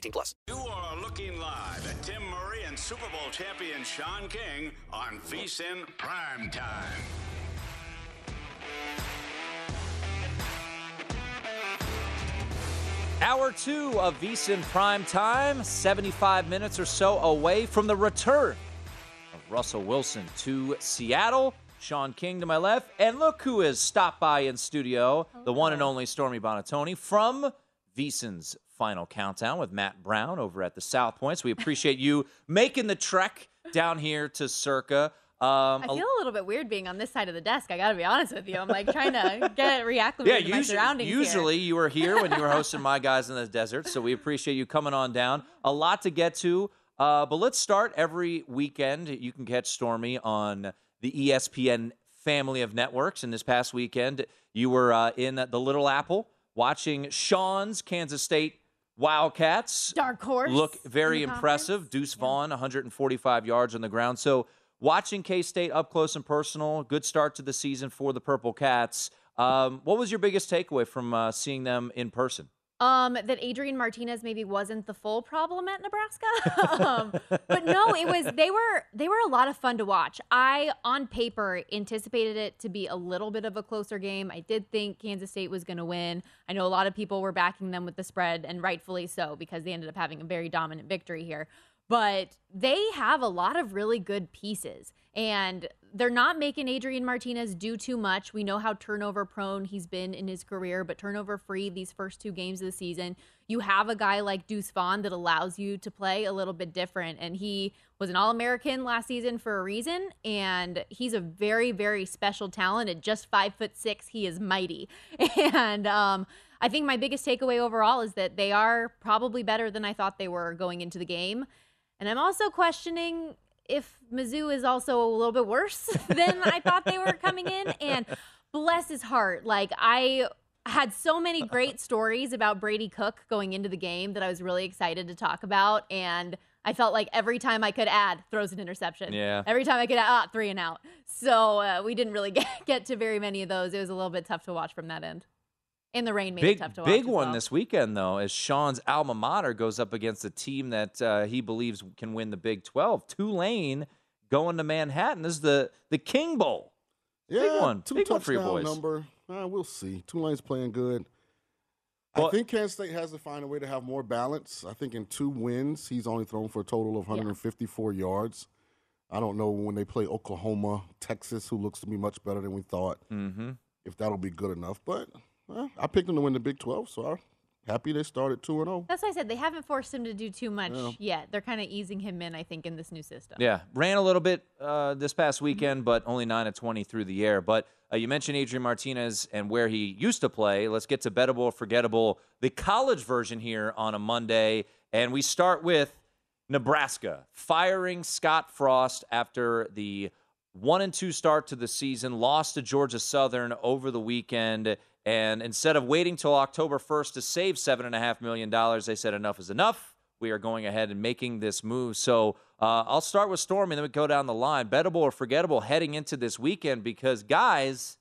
18 plus. You are looking live at Tim Murray and Super Bowl champion Sean King on VSIN Prime Time. Hour two of VSIN Prime Time, 75 minutes or so away from the return of Russell Wilson to Seattle. Sean King to my left. And look who has stopped by in studio, Hello. the oh, one and only Stormy Buonantony from VSIN's Final Countdown with Matt Brown over at the South Points. We appreciate you making the trek down here to Circa. Um, I feel a little bit weird being on this side of the desk. I got to be honest with you. I'm like trying to get reacclimated yeah, to usually, my surroundings. Usually, here. you were here when you were hosting my guys in the desert, so we appreciate you coming on down. A lot to get to, uh, but let's start every weekend. You can catch Stormy on the ESPN family of networks. And this past weekend, you were uh, in the Little Apple watching Sean's Kansas State Wildcats. Dark horse. Look very impressive. Deuce Vaughn, 145 yards on the ground. So watching K State up close and personal, good start to the season for the Purple Cats. Um, what was your biggest takeaway from uh, seeing them in person? Um, that Adrian Martinez maybe wasn't the full problem at Nebraska, um, but no, it was they were they were a lot of fun to watch. I on paper anticipated it to be a little bit of a closer game. I did think Kansas State was going to win. I know a lot of people were backing them with the spread, and rightfully so because they ended up having a very dominant victory here but they have a lot of really good pieces and they're not making Adrian Martinez do too much. We know how turnover prone he's been in his career, but turnover free these first two games of the season. You have a guy like Deuce Vaughn that allows you to play a little bit different. And he was an All American last season for a reason. And he's a very, very special talent. At just five foot six, he is mighty. And um, I think my biggest takeaway overall is that they are probably better than I thought they were going into the game. And I'm also questioning if Mizzou is also a little bit worse than I thought they were coming in. And bless his heart, like I had so many great stories about Brady Cook going into the game that I was really excited to talk about. And I felt like every time I could add, throws an interception. Yeah. Every time I could add, ah, three and out. So uh, we didn't really get, get to very many of those. It was a little bit tough to watch from that end. In the rain made big, it tough to watch. Big one well. this weekend, though, as Sean's alma mater goes up against a team that uh, he believes can win the Big 12. Tulane going to Manhattan. This is the, the King Bowl. Yeah, big one. Two big touchdown one for your boys. number. Uh, we'll see. Tulane's playing good. Well, I think Kansas State has to find a way to have more balance. I think in two wins, he's only thrown for a total of 154 yeah. yards. I don't know when they play Oklahoma, Texas, who looks to be much better than we thought. Mm-hmm if that'll be good enough. But well, I picked them to win the Big 12, so I'm happy they started 2 and 0. That's why I said they haven't forced him to do too much Yeah. yet. They're kind of easing him in, I think, in this new system. Yeah, ran a little bit uh, this past weekend, but only 9 of 20 through the air. But uh, you mentioned Adrian Martinez and where he used to play. Let's get to bettable or forgettable, the college version here on a Monday. And we start with Nebraska firing Scott Frost after the one and two start to the season, lost to Georgia Southern over the weekend. And instead of waiting till October 1st to save $7.5 million, they said enough is enough. We are going ahead and making this move. So uh, I'll start with Stormy, then we go down the line. Bettable or forgettable heading into this weekend because, guys,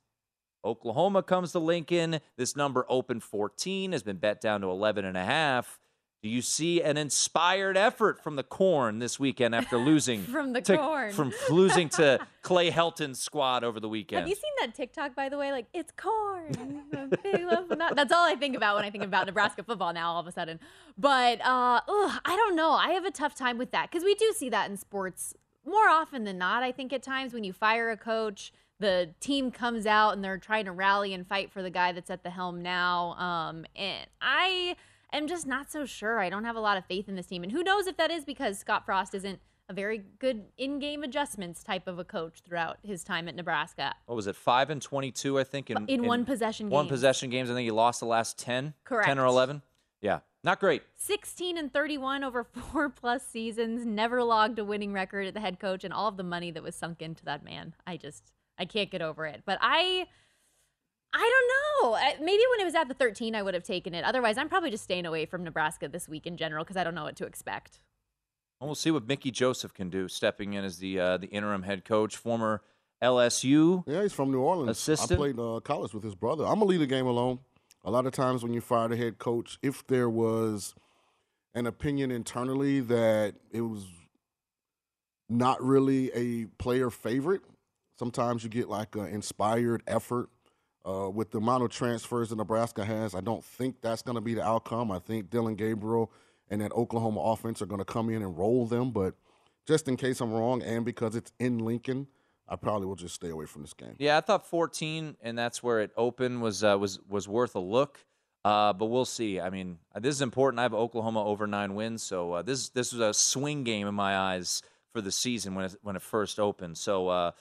Oklahoma comes to Lincoln. This number open 14 has been bet down to 11 and a half. Do you see an inspired effort from the Corn this weekend after losing From the to- Corn. from losing to Clay Helton's squad over the weekend? Have you seen that TikTok, by the way? Like, it's corn. a big loaf of nut- That's all I think about when I think about Nebraska football now, all of a sudden. But uh, ugh, I don't know. I have a tough time with that because we do see that in sports more often than not. I think at times when you fire a coach, the team comes out and they're trying to rally and fight for the guy that's at the helm now. Um, and I am just not so sure. I don't have a lot of faith in this team. And who knows if that is because Scott Frost isn't a very good in-game adjustments type of a coach throughout his time at Nebraska. what was it, five and twenty-two? I think in, In one possession one games. possession games. I think he lost the last ten, Correct. ten or eleven. Yeah, not great. 16 and 31 over four plus seasons, never logged a winning record at the head coach, and all of the money that was sunk into that man. I just, I can't get over it. But I, I don't know. I- Maybe when it was at the 13, I would have taken it. Otherwise, I'm probably just staying away from Nebraska this week in general because I don't know what to expect. And we'll see what Mickey Joseph can do, stepping in as the uh, the interim head coach, former LSU. Yeah, he's from New Orleans. Assistant? I played uh, college with his brother. I'm gonna leave the game alone. A lot of times when you fire the head coach, if there was an opinion internally that it was not really a player favorite, sometimes you get like an inspired effort. Uh, with the amount of transfers that Nebraska has, I don't think that's going to be the outcome. I think Dillon Gabriel and that Oklahoma offense are going to come in and roll them. But just in case I'm wrong, and because it's in Lincoln, I probably will just stay away from this game. Yeah, I thought 14, and that's where it opened was uh, was was worth a look. Uh, but we'll see. I mean, this is important. I have Oklahoma over nine wins, so uh, this this was a swing game in my eyes for the season when it, when it first opened. So uh,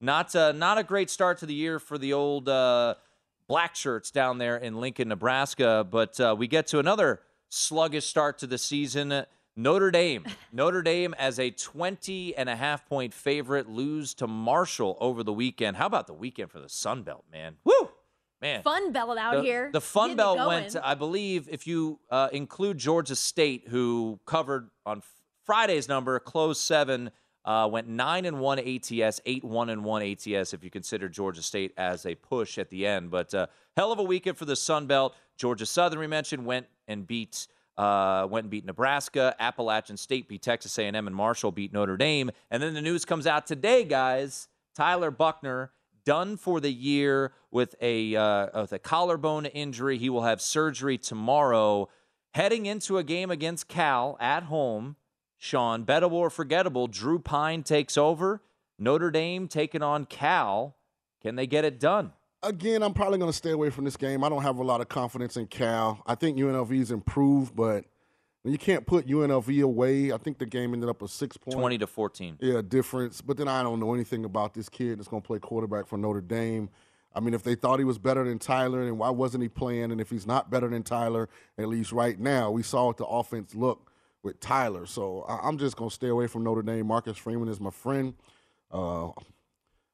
not uh, not a great start to the year for the old uh, black shirts down there in Lincoln, Nebraska. But uh, we get to another sluggish start to the season. Notre Dame. Notre Dame as a 20 and a half point favorite lose to Marshall over the weekend. How about the weekend for the Sun Belt, man? Woo! Man. Fun belt out the, here. The Fun Belt went, I believe, if you uh, include Georgia State, who covered on Friday's number, closed seven, uh, went nine and one ATS, eight one and one ATS. If you consider Georgia State as a push at the end, but uh, hell of a weekend for the Sun Belt. Georgia Southern, we mentioned, went and beat. Uh, went and beat Nebraska. Appalachian State beat Texas A&M, and Marshall beat Notre Dame. And then the news comes out today, guys. Tyler Buchner done for the year with a uh, with a collarbone injury. He will have surgery tomorrow. Heading into a game against Cal at home, Sean, bettable or forgettable, Drew Pyne takes over. Notre Dame taking on Cal. Can they get it done? Again, I'm probably going to stay away from this game. I don't have a lot of confidence in Cal. I think UNLV's improved, but when you can't put UNLV away, I think the game ended up a six point 20 to 14. Yeah, difference. But then I don't know anything about this kid that's going to play quarterback for Notre Dame. I mean, if they thought he was better than Tyler, then why wasn't he playing? And if he's not better than Tyler, at least right now, we saw what the offense look with Tyler. So I- I'm just going to stay away from Notre Dame. Marcus Freeman is my friend. Uh,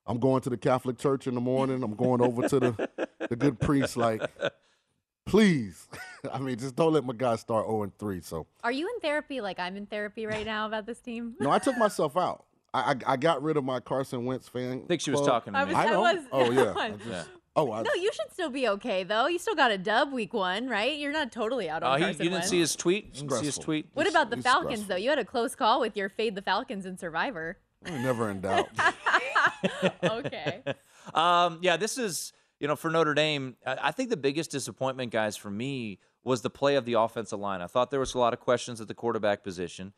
I'm going to the Catholic Church in the morning. I'm going over to the the good priest. Like, please, I mean, just don't let my guy start 0 and 3. So Are you in therapy like I'm in therapy right now about this team? no, I took myself out. I, I I got rid of my Carson Wentz fan. I think she was club. talking to me. I me. was- I know. was- oh yeah. I I just- Yeah. Oh, I, No, you should still be okay though. You still got a dub week one, right? You're not totally out Uh, on he, you didn't Wentz. see his tweet? You didn't see his tweet? What He's- about the Falcons stressful. though? You had a close call with your fade the Falcons in Survivor. Never in doubt. okay. Um, yeah, this is you know for Notre Dame. I, I think the biggest disappointment, guys, for me was the play of the offensive line. I thought there was a lot of questions at the quarterback position.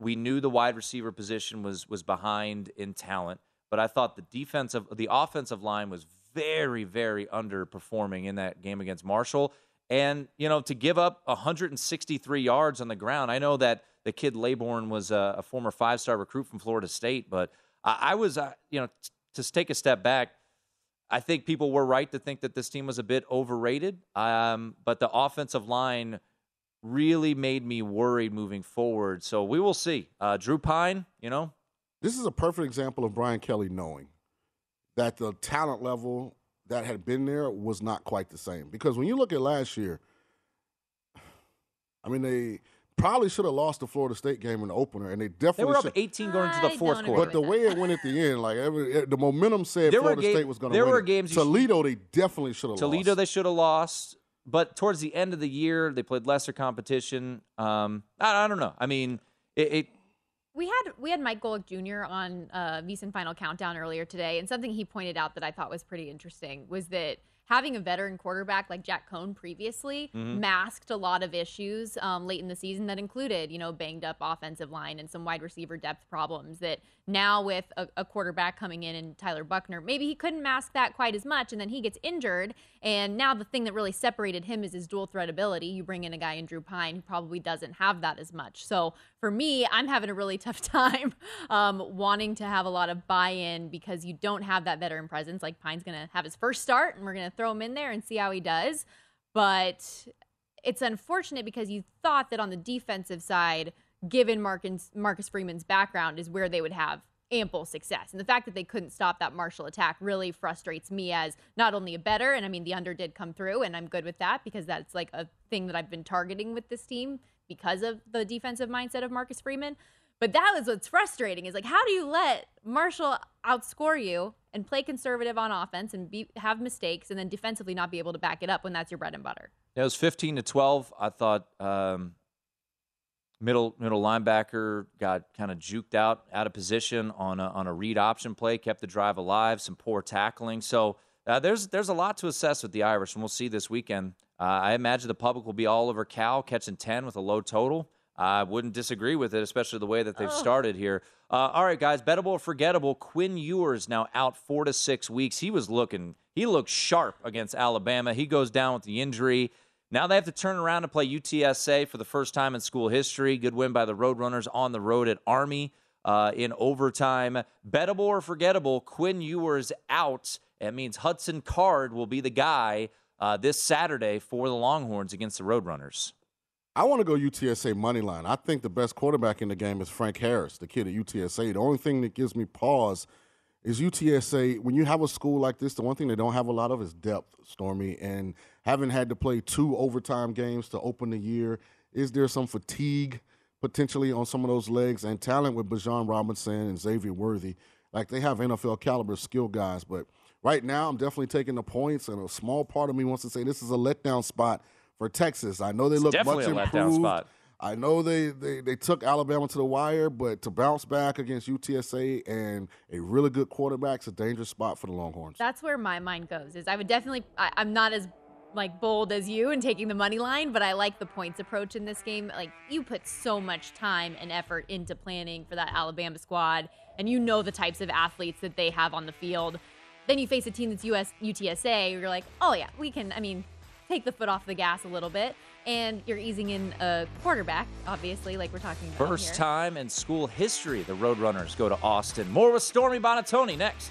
We knew the wide receiver position was was behind in talent, but I thought the defensive, the offensive line was very, very underperforming in that game against Marshall. And, you know, to give up 163 yards on the ground, I know that the kid Laborn was a, a former five star recruit from Florida State, but I, I was, uh, you know, t- to take a step back, I think people were right to think that this team was a bit overrated. Um, but the offensive line really made me worried moving forward. So we will see. Uh, Drew Pyne, you know. This is a perfect example of Brian Kelly knowing that the talent level that had been there was not quite the same. Because when you look at last year, I mean, they probably should have lost the Florida State game in the opener, and they definitely they were up should. 18 going into the fourth quarter. But the way it went at the end, like every, the momentum said There Florida ga- State was going to win. there win. were games you should- Toledo, they definitely should have Toledo, lost. they should have lost. But towards the end of the year, they played lesser competition. Um, I, I don't know. I mean, it, it We had we had Mike Golic Jr. on uh, VSiN Final Countdown earlier today, and something he pointed out that I thought was pretty interesting was that having a veteran quarterback like Jack Coan previously Mhm. masked a lot of issues um, late in the season that included, you know, banged up offensive line and some wide receiver depth problems. That now with a, a quarterback coming in and Tyler Buchner, maybe he couldn't mask that quite as much, and then he gets injured, and now the thing that really separated him is his dual threat ability. You bring in a guy in Drew Pyne who probably doesn't have that as much. So for me, I'm having a really tough time um, wanting to have a lot of buy-in because you don't have that veteran presence. Like Pyne's going to have his first start, and we're going to throw him in there and see how he does. But it's unfortunate because you thought that on the defensive side, given Marcus, Marcus Freeman's background, is where they would have ample success. And the fact that they couldn't stop that Marshall attack really frustrates me as not only a better, and I mean, the under did come through, and I'm good with that because that's like a thing that I've been targeting with this team because of the defensive mindset of Marcus Freeman. But that was what's frustrating is like, how do you let Marshall outscore you and play conservative on offense and be, have mistakes and then defensively not be able to back it up when that's your bread and butter? It was 15 to 12. I thought um, middle middle linebacker got kind of juked out out of position on a, on a read option play, kept the drive alive. Some poor tackling. So uh, there's there's a lot to assess with the Irish, and we'll see this weekend. Uh, I imagine the public will be all over Cal, catching 10 with a low total. I wouldn't disagree with it, especially the way that they've started here. Uh, all right, guys, bettable or forgettable. Quinn Ewers now out four to six weeks. He was looking, he looked sharp against Alabama. He goes down with the injury. Now they have to turn around and play UTSA for the first time in school history. Good win by the Roadrunners on the road at Army uh, in overtime. Bettable or forgettable, Quinn Ewers out. That means Hudson Card will be the guy uh, this Saturday for the Longhorns against the Roadrunners. I want to go UTSA money line. I think the best quarterback in the game is Frank Harris, the kid at UTSA. The only thing that gives me pause is UTSA. When you have a school like this, the one thing they don't have a lot of is depth, Stormy. And having had to play two overtime games to open the year, is there some fatigue potentially on some of those legs and talent with Bijan Robinson and Xavier Worthy? Like they have NFL caliber skill guys, but right now I'm definitely taking the points. And a small part of me wants to say this is a letdown spot for Texas. I know they It's look definitely much a letdown improved. spot. I know they, they they took Alabama to the wire, but to bounce back against UTSA and a really good quarterback is a dangerous spot for the Longhorns. That's where my mind goes. Is I would definitely. I, I'm not as like bold as you in taking the money line, but I like the points approach in this game. Like you put so much time and effort into planning for that Alabama squad, and you know the types of athletes that they have on the field. Then you face a team that's US UTSA. You're like, oh yeah, we can. I mean, take the foot off the gas a little bit, and you're easing in a quarterback, obviously, like we're talking about First here. time in school history, the Roadrunners go to Austin. More with Stormy Buonantony next.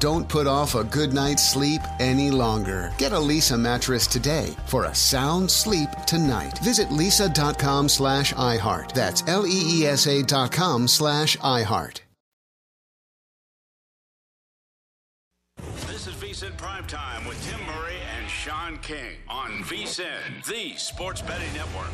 Don't put off a good night's sleep any longer. Get a Leesa mattress today for a sound sleep tonight. Visit leesa.com slash iHeart. That's L-E-E-S-A dot com slash iHeart. This is VSIN Primetime with Tim Murray and Sean King on VSIN, the sports betting network.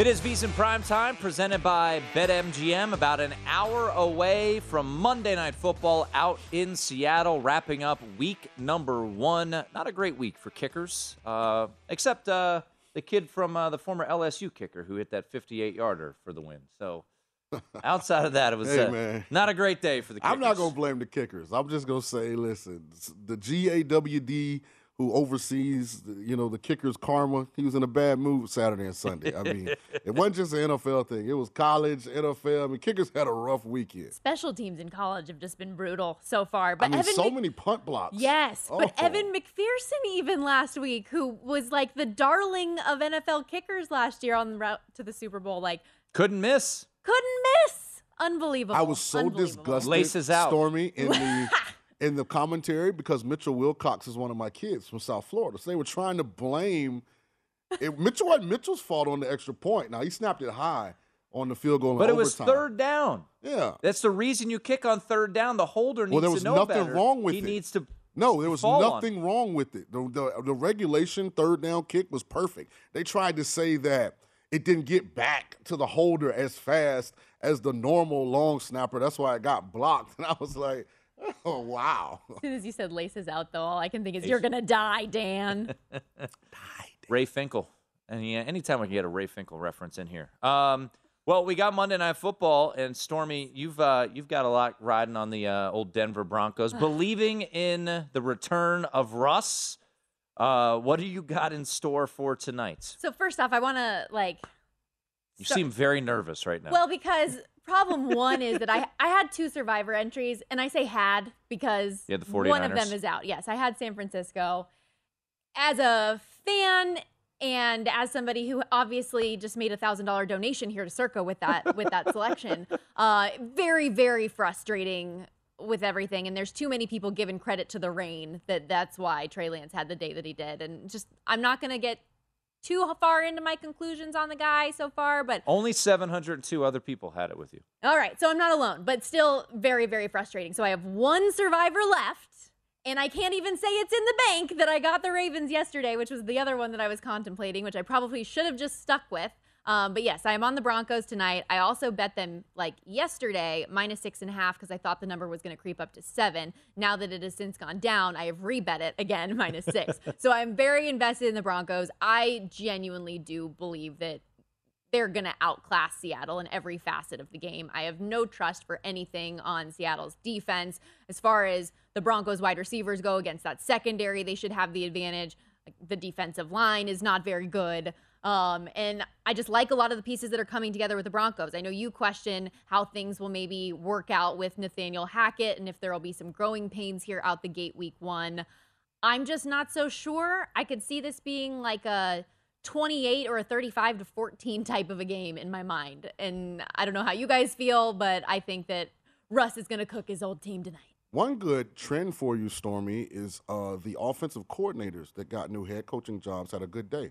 It is VSIN Prime Time, presented by BetMGM, about an hour away from Monday Night Football out in Seattle, wrapping up week number one. Not a great week for kickers, uh, except uh, the kid from uh, the former LSU kicker who hit that 58 yarder for the win. So outside of that, it was Hey, uh, not a great day for the kickers. I'm not going to blame the kickers. I'm just going to say, listen, the GAWD who oversees, the, you know, the kicker's karma. He was in a bad mood Saturday and Sunday. I mean, it wasn't just an NFL thing; it was college, NFL. I mean, kickers had a rough weekend. Special teams in college have just been brutal so far. But I mean, Evan so Mc- many punt blocks. Yes, oh, but Oh. Evan McPherson even last week, who was like the darling of NFL kickers last year on the route to the Super Bowl, like Couldn't miss. couldn't miss. Unbelievable. I was so Unbelievable. disgusted, Laces out. Stormy, in the in the commentary because Mitchell Wilcox is one of my kids from South Florida. So they were trying to blame it. Mitchell wasn't Mitchell's fault on the extra point. Now he snapped it high on the field goal. But it was third down. Yeah. That's the reason you kick on third down. The holder needs Well, there to know nothing better. wrong with he it. needs to. No, there was nothing wrong with it. The, the the regulation third down kick was perfect. They tried to say that it didn't get back to the holder as fast as the normal long snapper. That's why it got blocked. And I was like, oh wow. As soon as you said laces out, though, all I can think is you're gonna die, Dan. Die, Ray Finkel. And yeah, anytime we can get a Ray Finkel reference in here. Um, well, we got Monday Night Football, and Stormy, you've uh, you've got a lot riding on the uh, old Denver Broncos, believing in the return of Russ. Uh, what do you got in store for tonight? so first off, I want to like You So- seem very nervous right now. Well, because problem one is that I I had two survivor entries, and I say had because the one of them is out. Yes, I had San Francisco. As a fan and as somebody who obviously just made a thousand dollar donation here to Circa with that with that selection, uh, very very frustrating with everything. And there's too many people giving credit to the rain that that's why Trey Lance had the day that he did. And just I'm not gonna get too far into my conclusions on the guy so far, but Only 702 other people had it with you. all right, so I'm not alone, but still very, very frustrating. So I have one survivor left, and I can't even say it's in the bank that I got the Ravens yesterday, which was the other one that I was contemplating, which I probably should have just stuck with. Um, but yes, I am on the Broncos tonight. I also bet them like yesterday minus six and a half because I thought the number was going to creep up to seven. Now that it has since gone down, I have rebet it again minus six. so I'm very invested in the Broncos. I genuinely do believe that they're going to outclass Seattle in every facet of the game. I have no trust for anything on Seattle's defense. As far as the Broncos wide receivers go against that secondary, they should have the advantage. The defensive line is not very good. Um, and I just like a lot of the pieces that are coming together with the Broncos. I know you question how things will maybe work out with Nathaniel Hackett and if there will be some growing pains here out the gate week one. I'm just not so sure. I could see this being like a 28 or a 35 to 14 type of a game in my mind. And I don't know how you guys feel, but I think that Russ is going to cook his old team tonight. One good trend for you, Stormy, is uh, the offensive coordinators that got new head coaching jobs had a good day.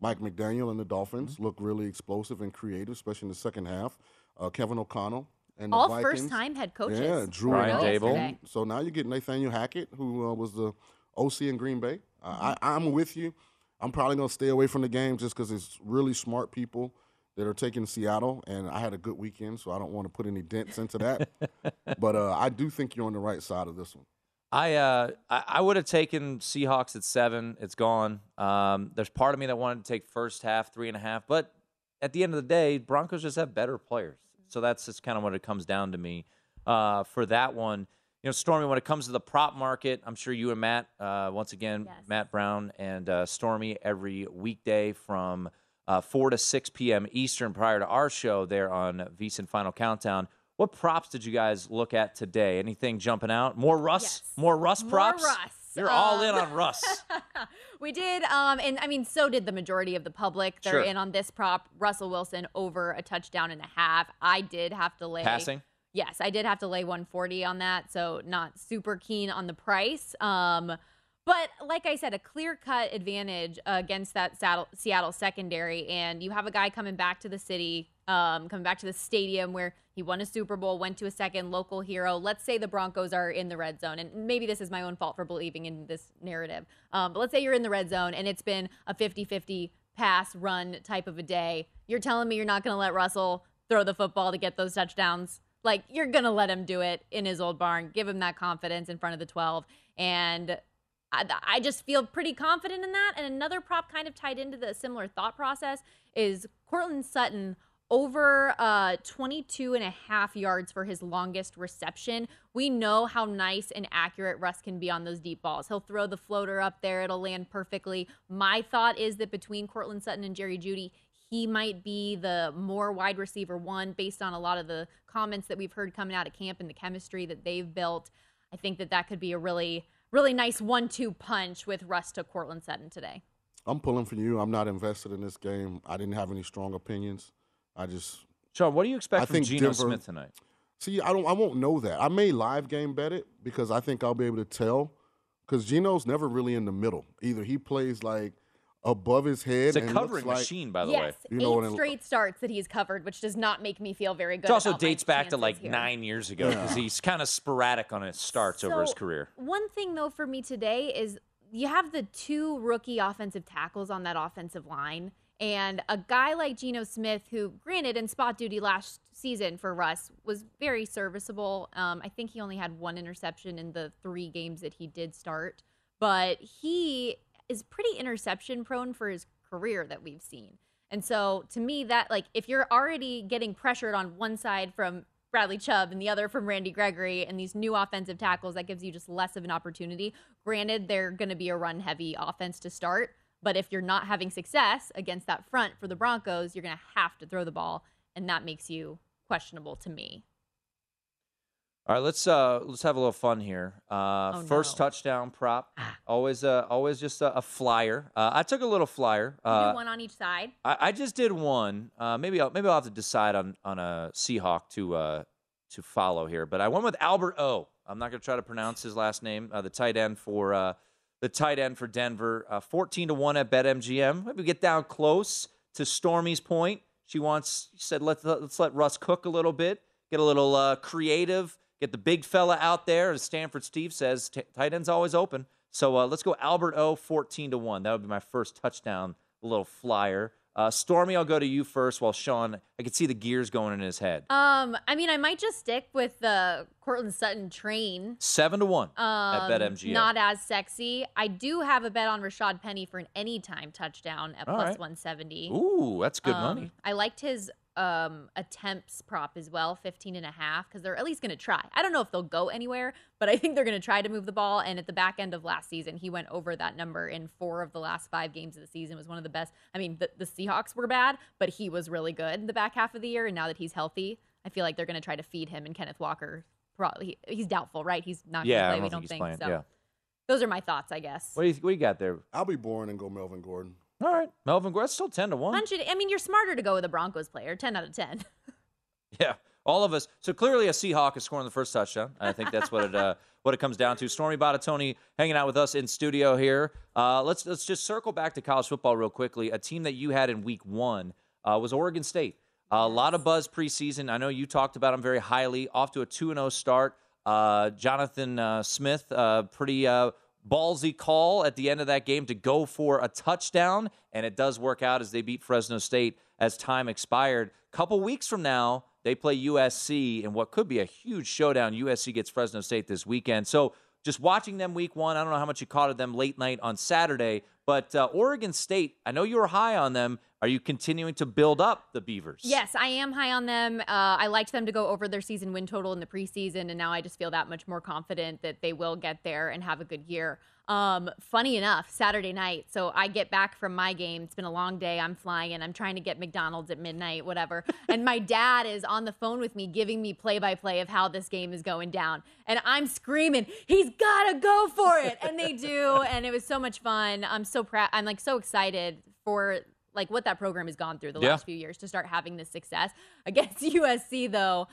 Mike McDaniel and the Dolphins Mm-hmm. look really explosive and creative, especially in the second half. Uh, Kevin O'Connell and All first-time head coaches. Yeah, Drew Brian Lock. Daboll. yesterday. So now you get Nathaniel Hackett, who uh, was the OC in Green Bay. Uh, I, I'm with you. I'm probably going to stay away from the game just because it's really smart people that are taking Seattle, and I had a good weekend, so I don't want to put any dents into that. but uh, I do think you're on the right side of this one. I uh I, I would have taken Seahawks at seven. It's gone. Um, there's part of me that wanted to take first half three and a half, but at the end of the day, Broncos just have better players. So that's just kind of what it comes down to me uh, for that one. You know, Stormy, when it comes to the prop market, I'm sure you and Matt, uh, once again, Yes. Matt Brown and uh, Stormy every weekday from uh, 4 to 6 p.m. Eastern prior to our show there on VSiN Final Countdown. What props did you guys look at today? Anything jumping out? More Russ? Yes. More Russ More props? Russ. You're all in Um, on Russ. we did, um, and I mean, so did the majority of the public. They're Sure. in on this prop. Russell Wilson over a touchdown and a half. I did have to lay Passing? Yes, I did have to lay 140 on that, so not super keen on the price. Um, but like I said, a clear cut advantage against that Seattle secondary, and you have a guy coming back to the city, um, coming back to the stadium where he won a Super Bowl, went to a second local hero. Let's say the Broncos are in the red zone, and maybe this is my own fault for believing in this narrative. Um, but let's say you're in the red zone and it's been a 50 50 pass run type of a day. You're telling me you're not going to let Russell throw the football to get those touchdowns? Like, you're going to let him do it in his old barn, give him that confidence in front of the 12. And I, I just feel pretty confident in that. And another prop kind of tied into the similar thought process is Courtland Sutton over uh, 22 and a half yards for his longest reception. We know how nice and accurate Russ can be on those deep balls. He'll throw the floater up there, it'll land perfectly. My thought is that between Courtland Sutton and Jerry Jeudy, he might be the more wide receiver one based on a lot of the comments that we've heard coming out of camp and the chemistry that they've built. I think that that could be a really, really nice one two punch with Russ to Courtland Sutton today. I'm pulling for you. I'm not invested in this game. I didn't have any strong opinions. I just. Sean, what do you expect I from think Geno Denver- Smith tonight? See, I don't. I won't know that. I may live game bet it because I think I'll be able to tell. Because Geno's never really in the middle. Either he plays like above his head. It's a and covering looks like, machine, by the yes, way. You know, eight and it- straight starts that he's covered, which does not make me feel very good. It also about my dates back to like here. nine years ago because he's kind of sporadic on his starts over his career. One thing though for me today is you have the two rookie offensive tackles on that offensive line. And a guy like Geno Smith, who, granted, in spot duty last season for Russ, was very serviceable. Um, I think he only had one interception in the three games that he did start, but he is pretty interception prone for his career that we've seen. And so to me, that like if you're already getting pressured on one side from Bradley Chubb and the other from Randy Gregory and these new offensive tackles, that gives you just less of an opportunity. Granted, they're going to be a run heavy offense to start, but if you're not having success against that front for the Broncos, you're going to have to throw the ball, and that makes you questionable to me. All right, let's uh let's have a little fun here. Uh, Oh, first no. touchdown prop, always uh always just a, a flyer. Uh, I took a little flyer. You Uh, do one on each side. I, I just did one. Uh, maybe I'll maybe I'll have to decide on on a Seahawk to uh to follow here. But I went with Albert O. I'm not going to try to pronounce his last name. Uh, the tight end for uh, the tight end for Denver. Uh, 14 to one at BetMGM. Maybe get down close to Stormy's point. She wants she said let's let's let Russ cook a little bit, get a little uh, creative, get the big fella out there. As Stanford Steve says, t- tight end's always open. So uh, let's go Albert O. 14 to one. That would be my first touchdown a little flyer. Uh, Stormy, I'll go to you first. While Sean, I could see the gears going in his head. Um, I mean, I might just stick with the Courtland Sutton train. Seven to one Um, at BetMGM. Not as sexy. I do have a bet on Rashaad Penny for an anytime touchdown at plus right. 170. Ooh, that's good Um, money. I liked his um attempts prop as well 15 and a half because they're at least going to try i don't know if they'll go anywhere but i think they're going to try to move the ball and at the back end of last season he went over that number in four of the last five games of the season was one of the best i mean the, the seahawks were bad but he was really good in the back half of the year and now that he's healthy i feel like they're going to try to feed him and kenneth walker probably he's doubtful right he's not going to Yeah, I play don't we think don't he's think so yeah. those are my thoughts i guess What do you what do you got there? I'll be boring and go Melvin Gordon. All right, Melvin Gordon. Still ten to one. It- i mean you're smarter to go with a broncos player 10 out of 10 Yeah, all of us. So clearly, a Seahawk is scoring the first touchdown. I think that's what it uh, what it comes down to. Stormy Buonantony hanging out with us in studio here. Uh, let's let's just circle back to college football real quickly. A team that you had in Week One uh, was Oregon State. a lot of buzz preseason. I know you talked about them very highly. Off to a two and zero start. Uh, Jonathan uh, Smith, uh, pretty uh, ballsy call at the end of that game to go for a touchdown, and it does work out as they beat Fresno State as time expired. A couple weeks from now, they play USC in what could be a huge showdown. USC gets Fresno State this weekend. So just watching them week one, I don't know how much you caught of them late night on Saturday, but uh, Oregon State, I know you were high on them. Are you continuing to build up the Beavers? Yes, I am high on them. Uh, I liked them to go over their season win total in the preseason, and now I just feel that much more confident that they will get there and have a good year. Um, funny enough, Saturday night, so I get back from my game. It's been a long day. I'm flying, and I'm trying to get McDonald's at midnight, whatever. and my dad is on the phone with me, giving me play by play of how this game is going down, and I'm screaming, "He's got to go for it!" And they do, and it was so much fun. I'm so proud. I'm like so excited for like what that program has gone through the Yeah. last few years to start having this success against USC though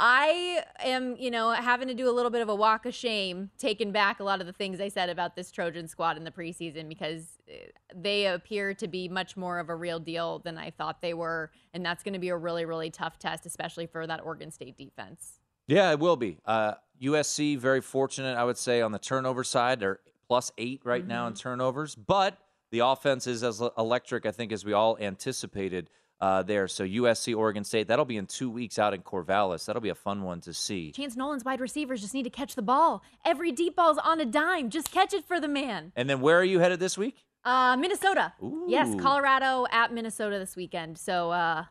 I am, you know, having to do a little bit of a walk of shame, taking back a lot of the things I said about this Trojan squad in the preseason because eh, they appear to be much more of a real deal than I thought they were. And that's going to be a really, really tough test, especially for that Oregon State defense. Yeah, it will be. Uh, USC very fortunate, I would say, on the turnover side. They're plus eight right now in turnovers, but the offense is as electric, I think, as we all anticipated uh, there. So USC, Oregon State, that'll be in two weeks out in Corvallis. That'll be a fun one to see. Chance Nolan's wide receivers just need to catch the ball. Every deep ball's on a dime. Just catch it for the man. And then where are you headed this week? Uh, Minnesota. Yes, Colorado at Minnesota this weekend. So uh,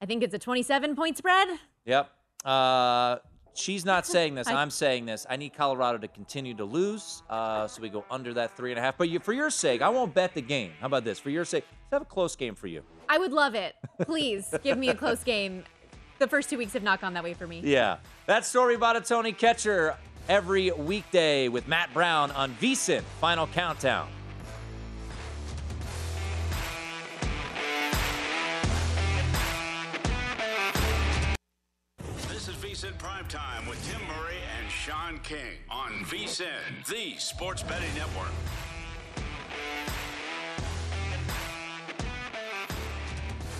I think it's a 27 point spread. Yep. Uh, she's not saying this. I- I'm saying this. I need Colorado to continue to lose, uh, so we go under that three and a half. But you, for your sake, I won't bet the game. How about this? For your sake, let's have a close game for you. I would love it. Please give me a close game. The first two weeks have not gone that way for me. Yeah. That Stormy Buonantony Catcher every weekday with Matt Brown on VSIN. Final countdown. Primetime with Tim Murray and Sean King on VSIN, the sports betting network.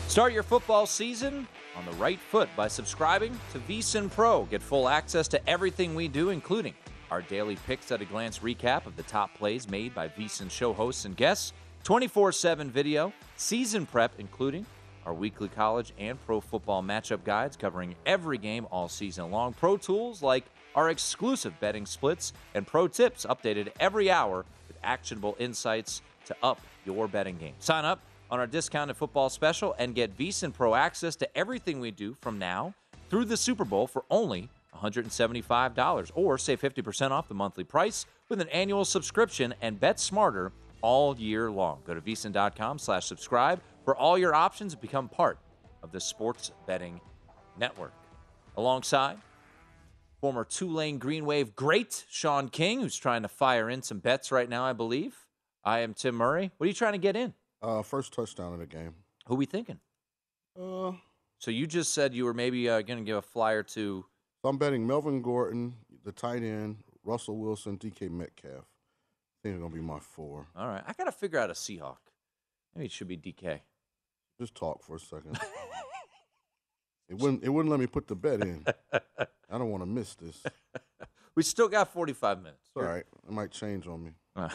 Start your football season on the right foot by subscribing to VSIN Pro. Get full access to everything we do, including our daily picks at a glance recap of the top plays made by VSIN show hosts and guests, 24 7 video, season prep, including our weekly college and pro football matchup guides covering every game all season long, pro tools like our exclusive betting splits, and pro tips updated every hour with actionable insights to up your betting game. Sign up on our discounted football special and get VSIN Pro access to everything we do from now through the Super Bowl for only $175 or save 50% off the monthly price with an annual subscription and bet smarter all year long. Go to vsin.com slash subscribe for all your options become part of the sports betting network. Alongside former Tulane Green Wave great Sean King, who's trying to fire in some bets right now, I believe. I am Tim Murray. What are you trying to get in? Uh, first touchdown of the game. Who we thinking? Uh, So you just said you were maybe uh, going to give a flyer to. I'm betting Melvin Gordon, the tight end, Russell Wilson, DK Metcalf. I think they're gonna be my four. All right, I got to figure out a Seahawk. Maybe it should be DK. Just talk for a second. it wouldn't. It wouldn't let me put the bet in. I don't want to miss this. We still got 45 minutes. It's all right. It might change on me. They're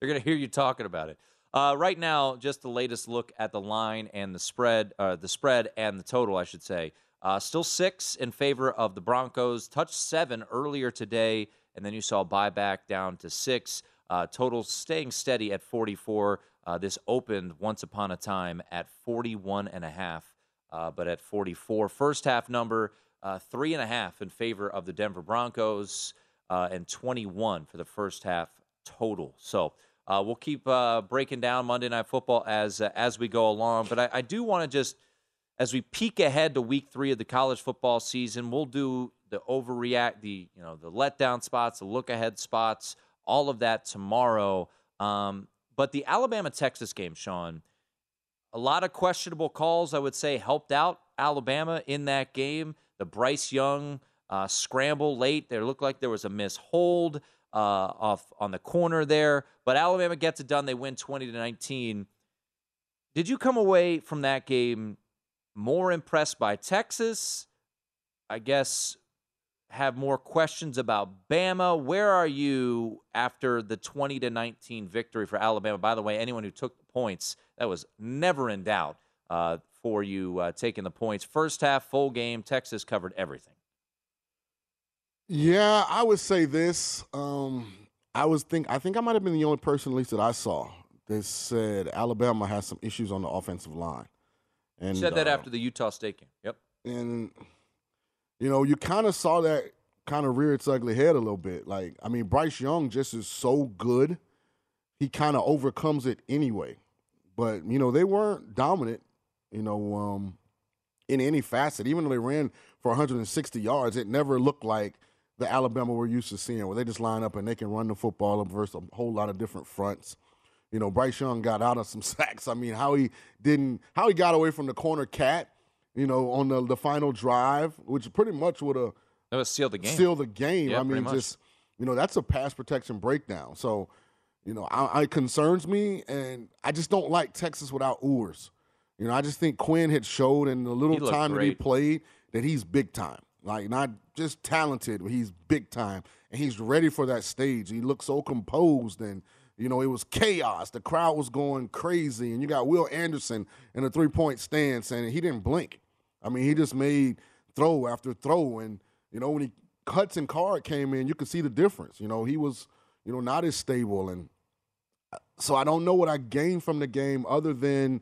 going to hear you talking about it. Uh, right now, just the latest look at the line and the spread, uh, the spread and the total, I should say. Uh, still six in favor of the Broncos. Touched seven earlier today, and then you saw buyback down to six. Uh, total staying steady at 44. Uh, this opened once upon a time at 41 and a half, uh, but at 44. First half number uh, three and a half in favor of the Denver Broncos, uh, and 21 for the first half total. So uh, we'll keep uh, breaking down Monday Night Football as as we go along. But I, I do want to just, as we peek ahead to Week Three of the college football season, we'll do the overreact, the you know the letdown spots, the look ahead spots, all of that tomorrow. Um, but the Alabama Texas game, Sean, a lot of questionable calls, I would say, helped out Alabama in that game. The Bryce Young uh, scramble late, there looked like there was a missed hold uh, off on the corner there, but Alabama gets it done. They win 20 to 19. Did you come away from that game more impressed by Texas? I guess have more questions about Bama. Where are you after the 20 to 19 victory for Alabama? By the way, anyone who took points, that was never in doubt uh, for you uh, taking the points. First half, full game, Texas covered everything. Yeah, I would say this. Um, I was think I think I might have been the only person, at least that I saw, that said Alabama has some issues on the offensive line. And Said that uh, after the Utah State game. Yep. and you know, you kind of saw that kind of rear its ugly head a little bit. Like, I mean, Bryce Young just is so good, he kind of overcomes it anyway. But you know, they weren't dominant. You know, um, in any facet. Even though they ran for 160 yards, it never looked like the Alabama we're used to seeing, where they just line up and they can run the football versus a whole lot of different fronts. You know, Bryce Young got out of some sacks. I mean, how he didn't, how he got away from the corner cat, you know, on the the final drive, which pretty much would have That sealed the game. Sealed the game. Yeah, I mean, just you know, that's a pass protection breakdown. So, you know, I, it concerns me, and I just don't like Texas without Ewers. You know, I just think Quinn had showed in the little time that he played that he's big time. Like not just talented, but he's big time, and he's ready for that stage. He looked so composed, and you know it was chaos. The crowd was going crazy, and you got Will Anderson in a three point stance, and he didn't blink. I mean, he just made throw after throw, and you know when he cuts and Card came in, you could see the difference. You know he was you know not as stable, and uh, so I don't know what I gained from the game other than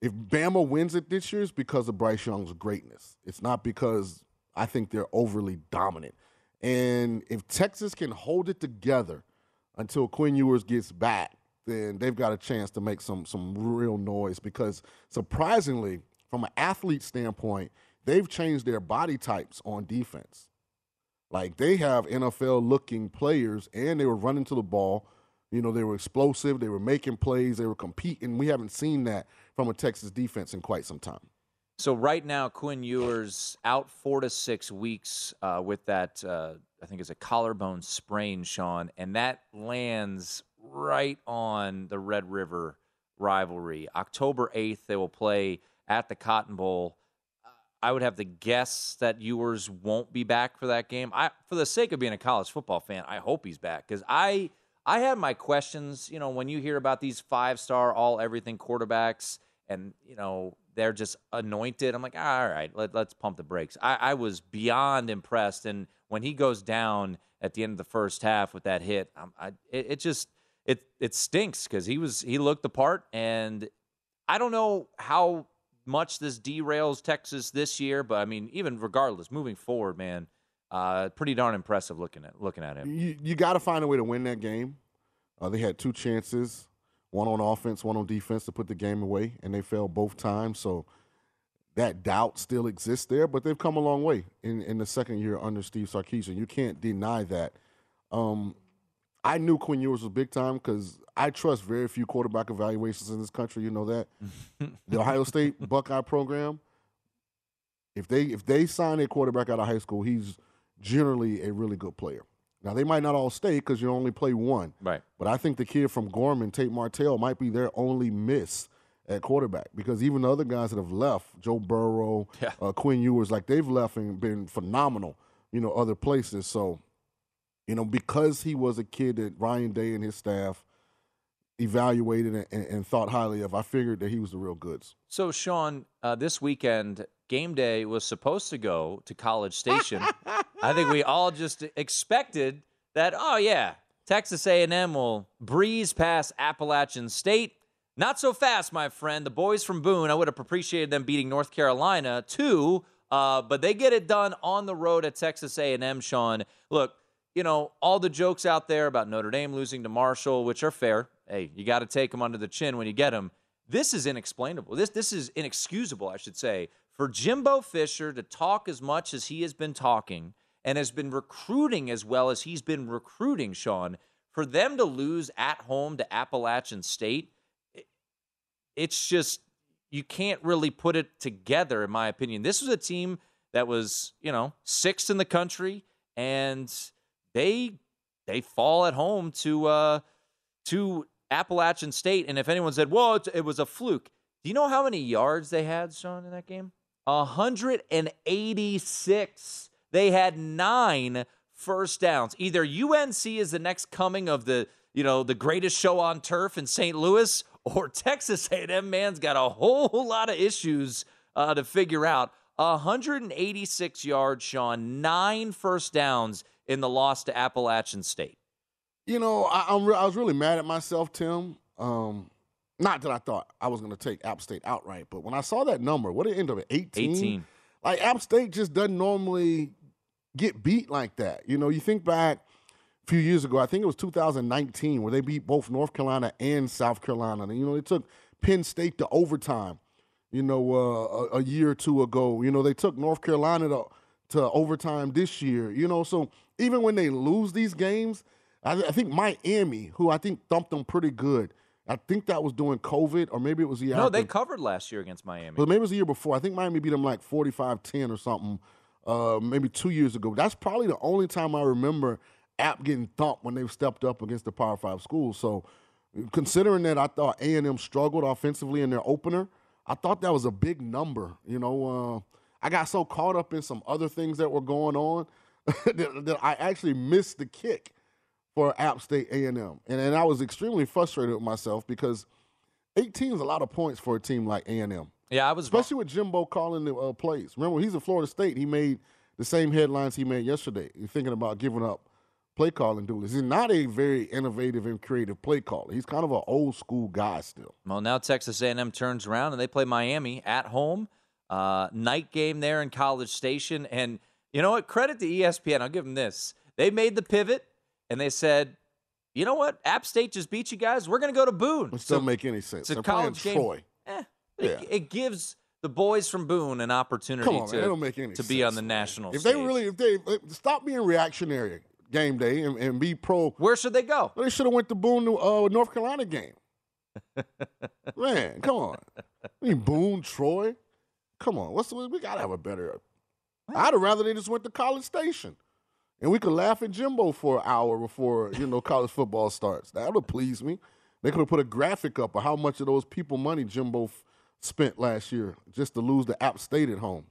if Bama wins it this year, it's because of Bryce Young's greatness. It's not because I think they're overly dominant. And if Texas can hold it together until Quinn Ewers gets back, then they've got a chance to make some some real noise because surprisingly, from an athlete standpoint, they've changed their body types on defense. Like they have NFL looking players and they were running to the ball. You know, they were explosive, they were making plays, they were competing. We haven't seen that from a Texas defense in quite some time. So right now, Quinn Ewers out four to six weeks uh, with that. Uh, I think it's a collarbone sprain, Sean, and that lands right on the Red River rivalry. October eighth, they will play at the Cotton Bowl. I would have to guess that Ewers won't be back for that game. I, for the sake of being a college football fan, I hope he's back because I, I had my questions. You know, when you hear about these five-star, all everything quarterbacks, and you know they're just anointed. I'm like, all right, let, us pump the brakes. I, I, was beyond impressed, and when he goes down at the end of the first half with that hit, um, I, it, it, just it it stinks because he was he looked the part, and I don't know how much this derails Texas this year, but I mean, even regardless, moving forward, man, uh, pretty darn impressive looking at looking at him. You, you got to find a way to win that game. Uh, they had two chances one on offense, one on defense to put the game away, and they failed both times. So that doubt still exists there, but they've come a long way in, in the second year under Steve Sarkisian. You can't deny that. Um, I knew Quinn Ewers was big time because I trust very few quarterback evaluations in this country. You know that the Ohio State Buckeye program. If they if they sign a quarterback out of high school, he's generally a really good player. Now they might not all stay because you only play one. Right. But I think the kid from Gorman, Tate Martell, might be their only miss at quarterback because even the other guys that have left, Joe Burrow, yeah. uh, Quinn Ewers, like they've left and been phenomenal. You know, other places. So, you know, because he was a kid that Ryan Day and his staff evaluated and, and, thought highly of, I figured that he was the real goods. So, Sean, uh, this weekend, game day was supposed to go to College Station. I think we all just expected that. Oh yeah, Texas A&M will breeze past Appalachian State. Not so fast, my friend. The boys from Boone. I would have appreciated them beating North Carolina too, uh, but they get it done on the road at Texas A&M. Sean, look, you know all the jokes out there about Notre Dame losing to Marshall, which are fair. Hey, you got to take them under the chin when you get them. This is inexplainable. This this is inexcusable, I should say, for Jimbo Fisher to talk as much as he has been talking and has been recruiting as well as he's been recruiting, Sean, for them to lose at home to Appalachian State, it's just, you can't really put it together, in my opinion. This was a team that was, you know, sixth in the country, and they they fall at home to uh to Appalachian State. And if anyone said, well, it was a fluke, do you know how many yards they had, Sean, in that game? 186. They had nine first downs. Either UNC is the next coming of the, you know, the greatest show on turf in St. Louis, or Texas A&M man's got a whole lot of issues uh, to figure out. 186 yards, Sean, nine first downs in the loss to Appalachian State. You know, I, am re- I was really mad at myself, Tim. Um, not that I thought I was going to take App State outright, but when I saw that number, what did it end up at 18? 18. Like App State just doesn't normally get beat like that. You know, you think back a few years ago, I think it was 2019, where they beat both North Carolina and South Carolina. And, you know, they took Penn State to overtime, you know, uh, a, a, year or two ago. You know, they took North Carolina to, to overtime this year, you know. So even when they lose these games, I, I think Miami, who I think thumped them pretty good, I think that was during COVID, or maybe it was the year. No, after. they covered last year against Miami. But maybe it was the year before. I think Miami beat them like 45-10 or something. Uh, maybe two years ago. That's probably the only time I remember App getting thumped when they've stepped up against the Power Five schools. So, considering that, I thought A and M struggled offensively in their opener. I thought that was a big number. You know, uh, I got so caught up in some other things that were going on that, that I actually missed the kick for App State A&M. And, and I was extremely frustrated with myself because 18 is a lot of points for a team like A&M. Yeah, I was especially with Jimbo calling the uh, plays. Remember, he's at Florida State. He made the same headlines he made yesterday. You're thinking about giving up play calling duelist. He's not a very innovative and creative play caller. He's kind of an old school guy still. Well, now Texas A&M turns around and they play Miami at home. Uh, night game there in College Station, and you know what? Credit to ESPN. I'll give them this. They made the pivot and they said, "You know what? App State just beat you guys. We're going to go to Boone." It doesn't make any sense. It's a They're college game. Troy. Eh, Yeah. it, it gives the boys from Boone an opportunity on, to, man. Don't make any to be on the national If stage. they really, if they stop being reactionary game day and, and be pro, where should they go? Well, they should have went to Boone, to, uh, North Carolina game. man, come on. I mean, Boone, Troy. Come on, what's we gotta have a better. I'd have rather they just went to College Station, and we could laugh at Jimbo for an hour before you know college football starts. That would please me. They could have put a graphic up of how much of those people money Jimbo f- spent last year just to lose the App State at home.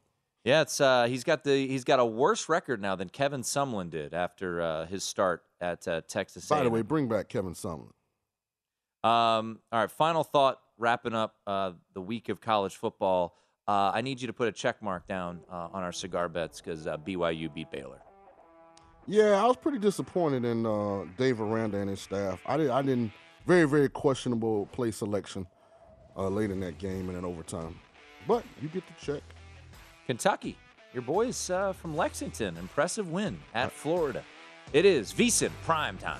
Yeah, it's uh, he's got the he's got a worse record now than Kevin Sumlin did after uh, his start at uh, Texas. By the way, bring back Kevin Sumlin. Um, all right, final thought wrapping up uh, the week of college football. Uh, I need you to put a check mark down uh, on our cigar bets because uh, BYU beat Baylor. Yeah, I was pretty disappointed in uh, Dave Aranda and his staff. I, did, I didn't very very questionable play selection uh, late in that game and in overtime. But you get the check. Kentucky, your boys uh, from Lexington, impressive win at Florida. It is VSiN prime time.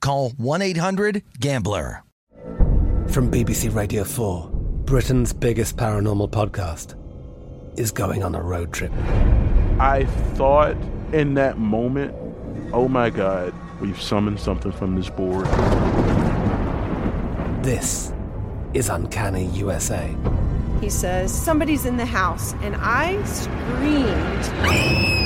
call 1-800-GAMBLER. From BBC Radio 4, Britain's biggest paranormal podcast is going on a road trip. I thought in that moment, oh my God, we've summoned something from this board. This is Uncanny USA. He says, Somebody's in the house. And I screamed.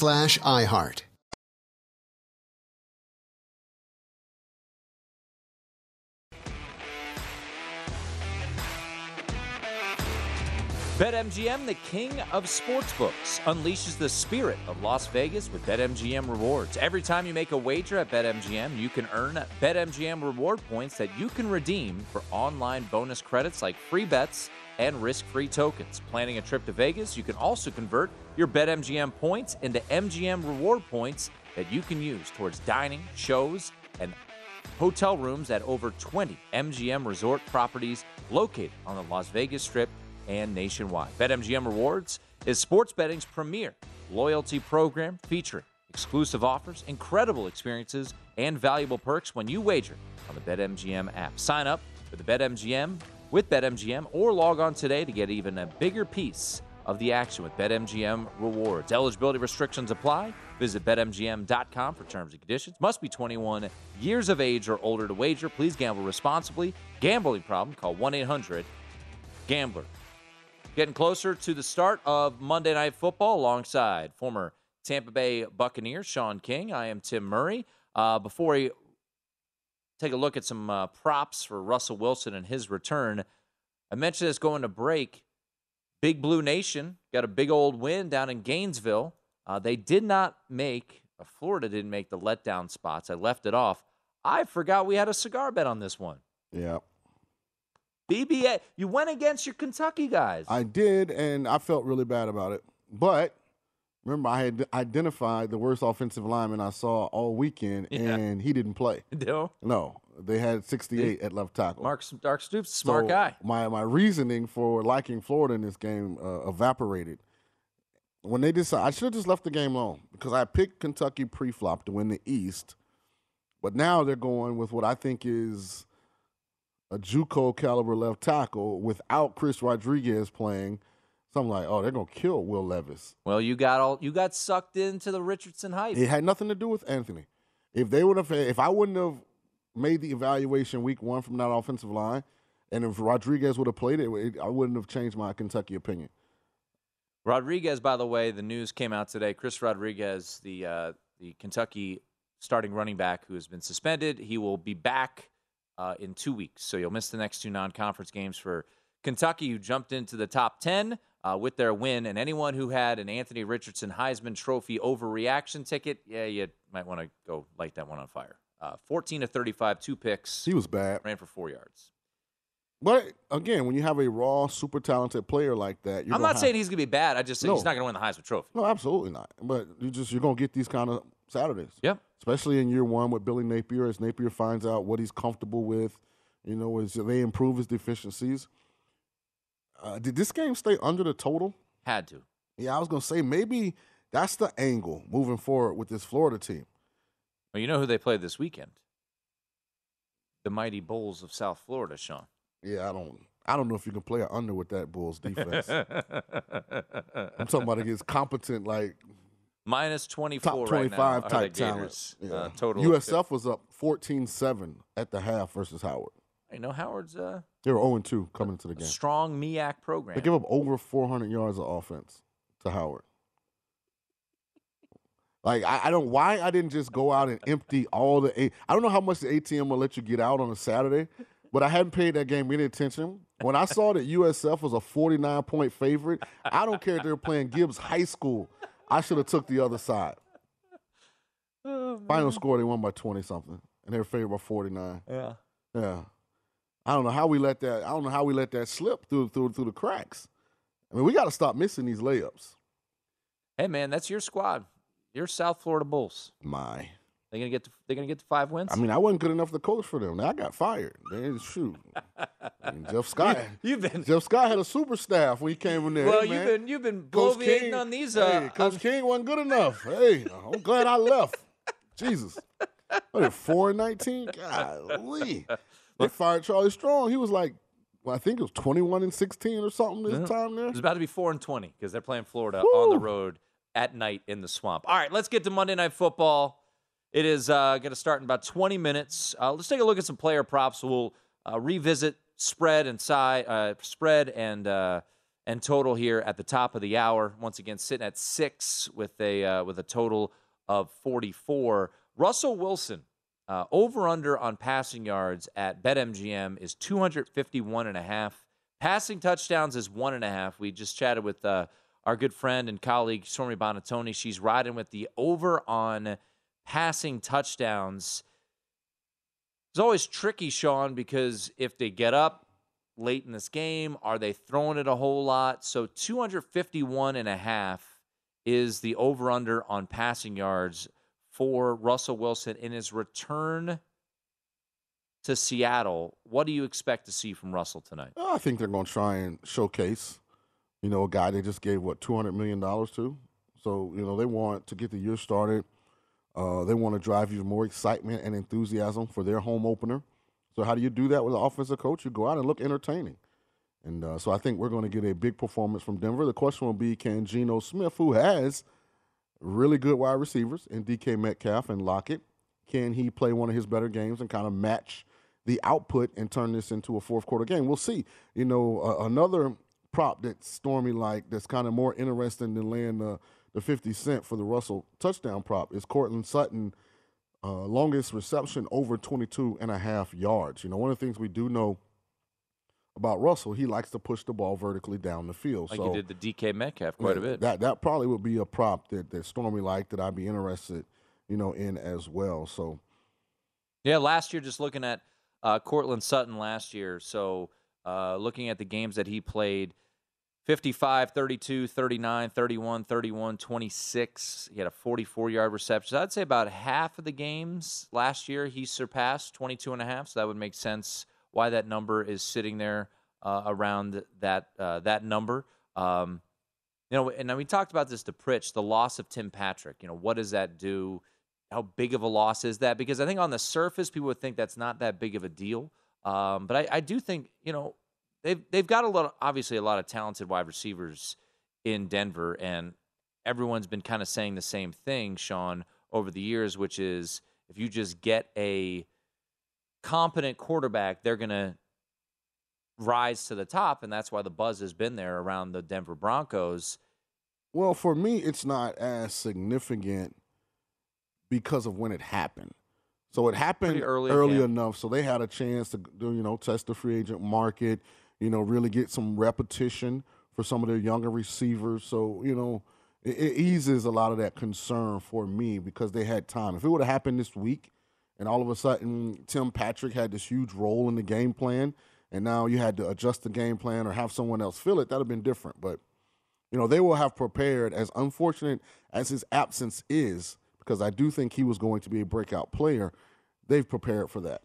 slash iHeart. BetMGM, the king of sportsbooks, unleashes the spirit of Las Vegas with BetMGM rewards. Every time you make a wager at BetMGM, you can earn BetMGM reward points that you can redeem for online bonus credits like free bets and risk free tokens. Planning a trip to Vegas, you can also convert your BetMGM points into MGM reward points that you can use towards dining, shows, and hotel rooms at over 20 MGM resort properties located on the Las Vegas Strip and nationwide. BetMGM Rewards is sports betting's premier loyalty program featuring exclusive offers, incredible experiences, and valuable perks when you wager on the BetMGM app. Sign up for the BetMGM with BetMGM or log on today to get even a bigger piece of the action with BetMGM rewards. Eligibility restrictions apply. Visit BetMGM.com for terms and conditions. Must be 21 years of age or older to wager. Please gamble responsibly. Gambling problem? Call 1 800 GAMBLER. Getting closer to the start of Monday Night Football alongside former Tampa Bay Buccaneer Sean King. I am Tim Murray. Uh, before we take a look at some uh, props for Russell Wilson and his return, I mentioned this going to break. Big Blue Nation got a big old win down in Gainesville. Uh, they did not make, uh, Florida didn't make the letdown spots. I left it off. I forgot we had a cigar bet on this one. Yeah. BBA, you went against your Kentucky guys. I did, and I felt really bad about it. But remember, I had identified the worst offensive lineman I saw all weekend, Yeah. and he didn't play. No? No, they had 68 at left tackle. Mark Dark Stoops, smart So guy. My my reasoning for liking Florida in this game uh, evaporated when they decided. I should have just left the game alone because I picked Kentucky pre-flop to win the East, but now they're going with what I think is a JUCO caliber left tackle without Chris Rodriguez playing. So I'm like, oh, they're gonna kill Will Levis. Well, you got all you got sucked into the Richardson hype. It had nothing to do with Anthony. If they would have, if I wouldn't have made the evaluation week one from that offensive line, and if Rodriguez would have played it, it I wouldn't have changed my Kentucky opinion. Rodriguez, by the way, the news came out today. Chris Rodriguez, the uh, the Kentucky starting running back who has been suspended, he will be back uh, in two weeks. So you'll miss the next two non-conference games for Kentucky, who jumped into the top ten uh, with their win. And anyone who had an Anthony Richardson Heisman Trophy overreaction ticket, yeah, you might want to go light that one on fire. Uh, 14 to 35, two picks. He was bad. Ran for four yards. But again, when you have a raw, super talented player like that, you're I'm not have- saying he's going to be bad. I just say No. he's not going to win the Heisman Trophy. No, absolutely not. But you just you're gonna get these kind of Saturdays. Yep. Especially in year one with Billy Napier, as Napier finds out what he's comfortable with. You know, as they improve his deficiencies. Uh, did this game stay under the total? Had to. Yeah, I was gonna say maybe that's the angle moving forward with this Florida team. Well, you know who they play this weekend? The mighty Bulls of South Florida, Sean. Yeah, I don't. I don't know if you can play an under with that Bulls defense. I'm talking about against competent, like Minus 24 top 25 now are the type talent. Uh, total. USF was up 14-7 at the half versus Howard. I know Howard's uh, They were 0 2 coming into the game. strong MEAC program. They give up over 400 yards of offense to Howard. Like I, I don't why I didn't just go out and empty all the A- I don't know how much the ATM will let you get out on a Saturday, but I hadn't paid that game any attention. When I saw that USF was a 49 point favorite, I don't care if they were playing Gibbs High School. I should have took the other side. Final score they won by 20 something, and they were favored by 49. Yeah. Yeah. I don't know how we let that. I don't know how we let that slip through through through the cracks. I mean, we got to stop missing these layups. Hey man, that's your squad. Your South Florida Bulls. My. They gonna get to, they gonna get to five wins. I mean, I wasn't good enough to coach for them. I got fired. Man, shoot. I mean, Jeff Scott. You've been Jeff Scott had a super staff when he came in there. well. Hey, you've man, been you've been bloviating on these. Uh, hey, Coach King wasn't good enough. Hey, I'm glad I left. Jesus. What four and nineteen? Golly. They fired Charlie Strong. He was like, well, I think it was twenty one and sixteen or something this Yeah. time there. It's about to be four and twenty because they're playing Florida on the road at night in the swamp. All right, let's get to Monday Night Football. It is uh, going to start in about twenty minutes. Uh, let's take a look at some player props. We'll uh, revisit spread and side uh, spread and uh, and total here at the top of the hour. Once again, sitting at six with a uh, with a total of forty four. Russell Wilson uh, over under on passing yards at BetMGM is 251 and a half. Passing touchdowns is one and a half. We just chatted with uh, our good friend and colleague Stormy Buonantony. She's riding with the over on passing touchdowns. It's always tricky, Sean, because if they get up late in this game, are they throwing it a whole lot? So 251 and a half is the over under on passing yards for Russell Wilson in his return to Seattle. What do you expect to see from Russell tonight? I think they're going to try and showcase, you know, a guy they just gave what two hundred million dollars to. So you know they want to get the year started. Uh, they want to drive you more excitement and enthusiasm for their home opener. So how do you do that with an offensive coach? You go out and look entertaining. And uh, so I think we're going to get a big performance from Denver. The question will be, can Geno Smith, who has really good wide receivers in DK Metcalf and Lockett, can he play one of his better games and kind of match the output and turn this into a fourth quarter game? We'll see. You know, uh, another prop that Stormy like that's kind of more interesting than laying the, the 50 cent for the Russell touchdown prop is Courtland Sutton. Uh, longest reception over 22 and a half yards. You know, one of the things we do know about Russell, he likes to push the ball vertically down the field. Like so you did the DK Metcalf quite a bit. That that probably would be a prop that, that Stormy liked that I'd be interested, you know, in as well. So Yeah, last year, just looking at uh, Courtland Sutton last year. So uh, looking at the games that he played 55, 32, 39, 31, 31, 26. He had a 44 yard reception. So I'd say about half of the games last year he surpassed 22 and a half. So that would make sense why that number is sitting there uh, around that uh, that number. Um, you know, and we talked about this to Pritch, the loss of Tim Patrick. You know, what does that do? How big of a loss is that? Because I think on the surface, people would think that's not that big of a deal. Um, but I, I do think, you know, they've they've got a lot, obviously, a lot of talented wide receivers in Denver, and everyone's been kind of saying the same thing, Sean, over the years, which is if you just get a competent quarterback, they're going to rise to the top, and that's why the buzz has been there around the Denver Broncos. Well, for me, it's not as significant because of when it happened. So it happened early early, enough, so they had a chance to do, you know, test the free agent market, you know, really get some repetition for some of their younger receivers. So you know, it, it eases a lot of that concern for me because they had time. If it would have happened this week, and all of a sudden Tim Patrick had this huge role in the game plan, and now you had to adjust the game plan or have someone else fill it, that'd have been different. But you know, they will have prepared, as unfortunate as his absence is, because I do think he was going to be a breakout player. They've prepared for that.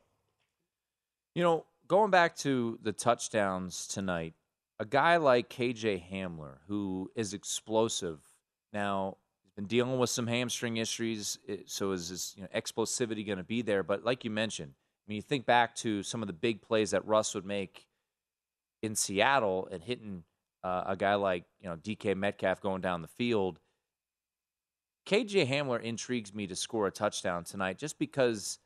You know, going back to the touchdowns tonight, a guy like KJ Hamler, who is explosive. Now, been dealing with some hamstring issues, so is his you know, explosivity going to be there? But like you mentioned, I mean, you think back to some of the big plays that Russ would make in Seattle and hitting uh, a guy like you know DK Metcalf going down the field. KJ Hamler intrigues me to score a touchdown tonight, just because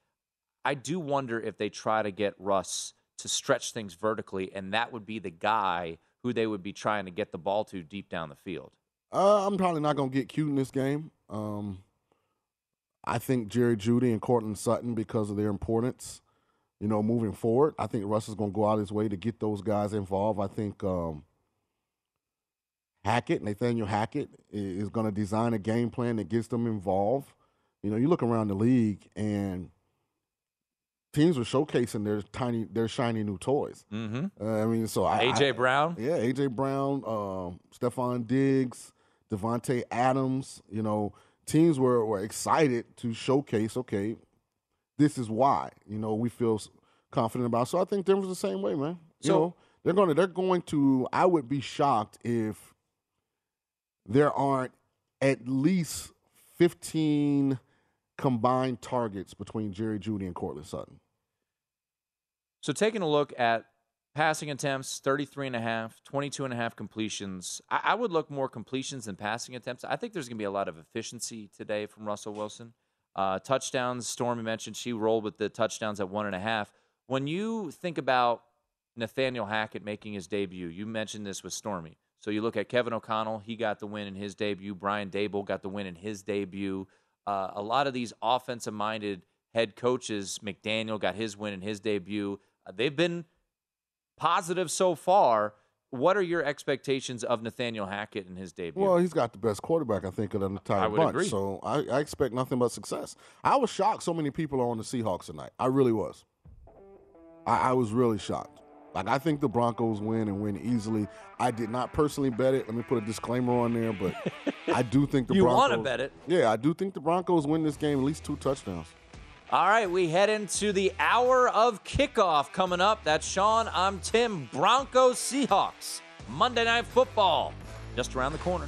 I do wonder if they try to get Russ to stretch things vertically, and that would be the guy who they would be trying to get the ball to deep down the field. Uh, I'm probably not going to get cute in this game. Um, I think Jerry Jeudy and Courtland Sutton, because of their importance, you know, moving forward, I think Russ is going to go out of his way to get those guys involved. I think um, Hackett, Nathaniel Hackett, is going to design a game plan that gets them involved. You know, you look around the league and teams were showcasing their tiny, their shiny new toys. Mm-hmm. Uh, I mean, so AJ I, Brown, yeah, AJ Brown, uh, Stefon Diggs, Davante Adams. You know, teams were were excited to showcase. Okay, this is why. You know, we feel confident about. So I think Denver's the same way, man. You So- know, they're going to they're going to. I would be shocked if there aren't at least fifteen combined targets between Jerry Jeudy and Courtland Sutton. So taking a look at passing attempts, 33 and a half, 22 and a half completions. I, I would look more completions than passing attempts. I think there's going to be a lot of efficiency today from Russell Wilson. Uh, touchdowns, Stormy mentioned she rolled with the touchdowns at one and a half. When you think about Nathaniel Hackett making his debut, you mentioned this with Stormy. So you look at Kevin O'Connell, he got the win in his debut. Brian Daboll got the win in his debut. Uh, a lot of these offensive minded head coaches, McDaniel got his win in his debut. Uh, they've been positive so far. What are your expectations of Nathaniel Hackett in his debut? Well, he's got the best quarterback, I think, of the entire I would bunch. agree. So I, I expect nothing but success. I was shocked so many people are on the Seahawks tonight. I really was. I, I was really shocked. Like I think the Broncos win and win easily. I did not personally bet it. Let me put a disclaimer on there, but I do think the You Broncos. wanna bet it. Yeah, I do think the Broncos win this game at least two touchdowns. All right, we head into the hour of kickoff coming up. That's Sean. I'm Tim. Broncos Seahawks. Monday Night Football. Just around the corner.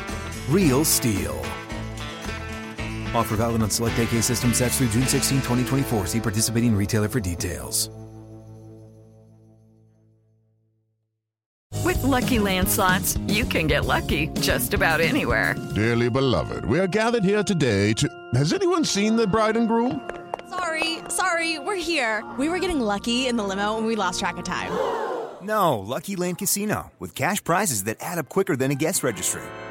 Real STIHL. Offer valid on select AK system sets through June 16, 2024. See participating retailer for details. With Lucky Land slots, you can get lucky just about anywhere. Dearly beloved, we are gathered here today to. Has anyone seen the bride and groom? Sorry, sorry, we're here. We were getting lucky in the limo and we lost track of time. No, Lucky Land Casino, with cash prizes that add up quicker than a guest registry.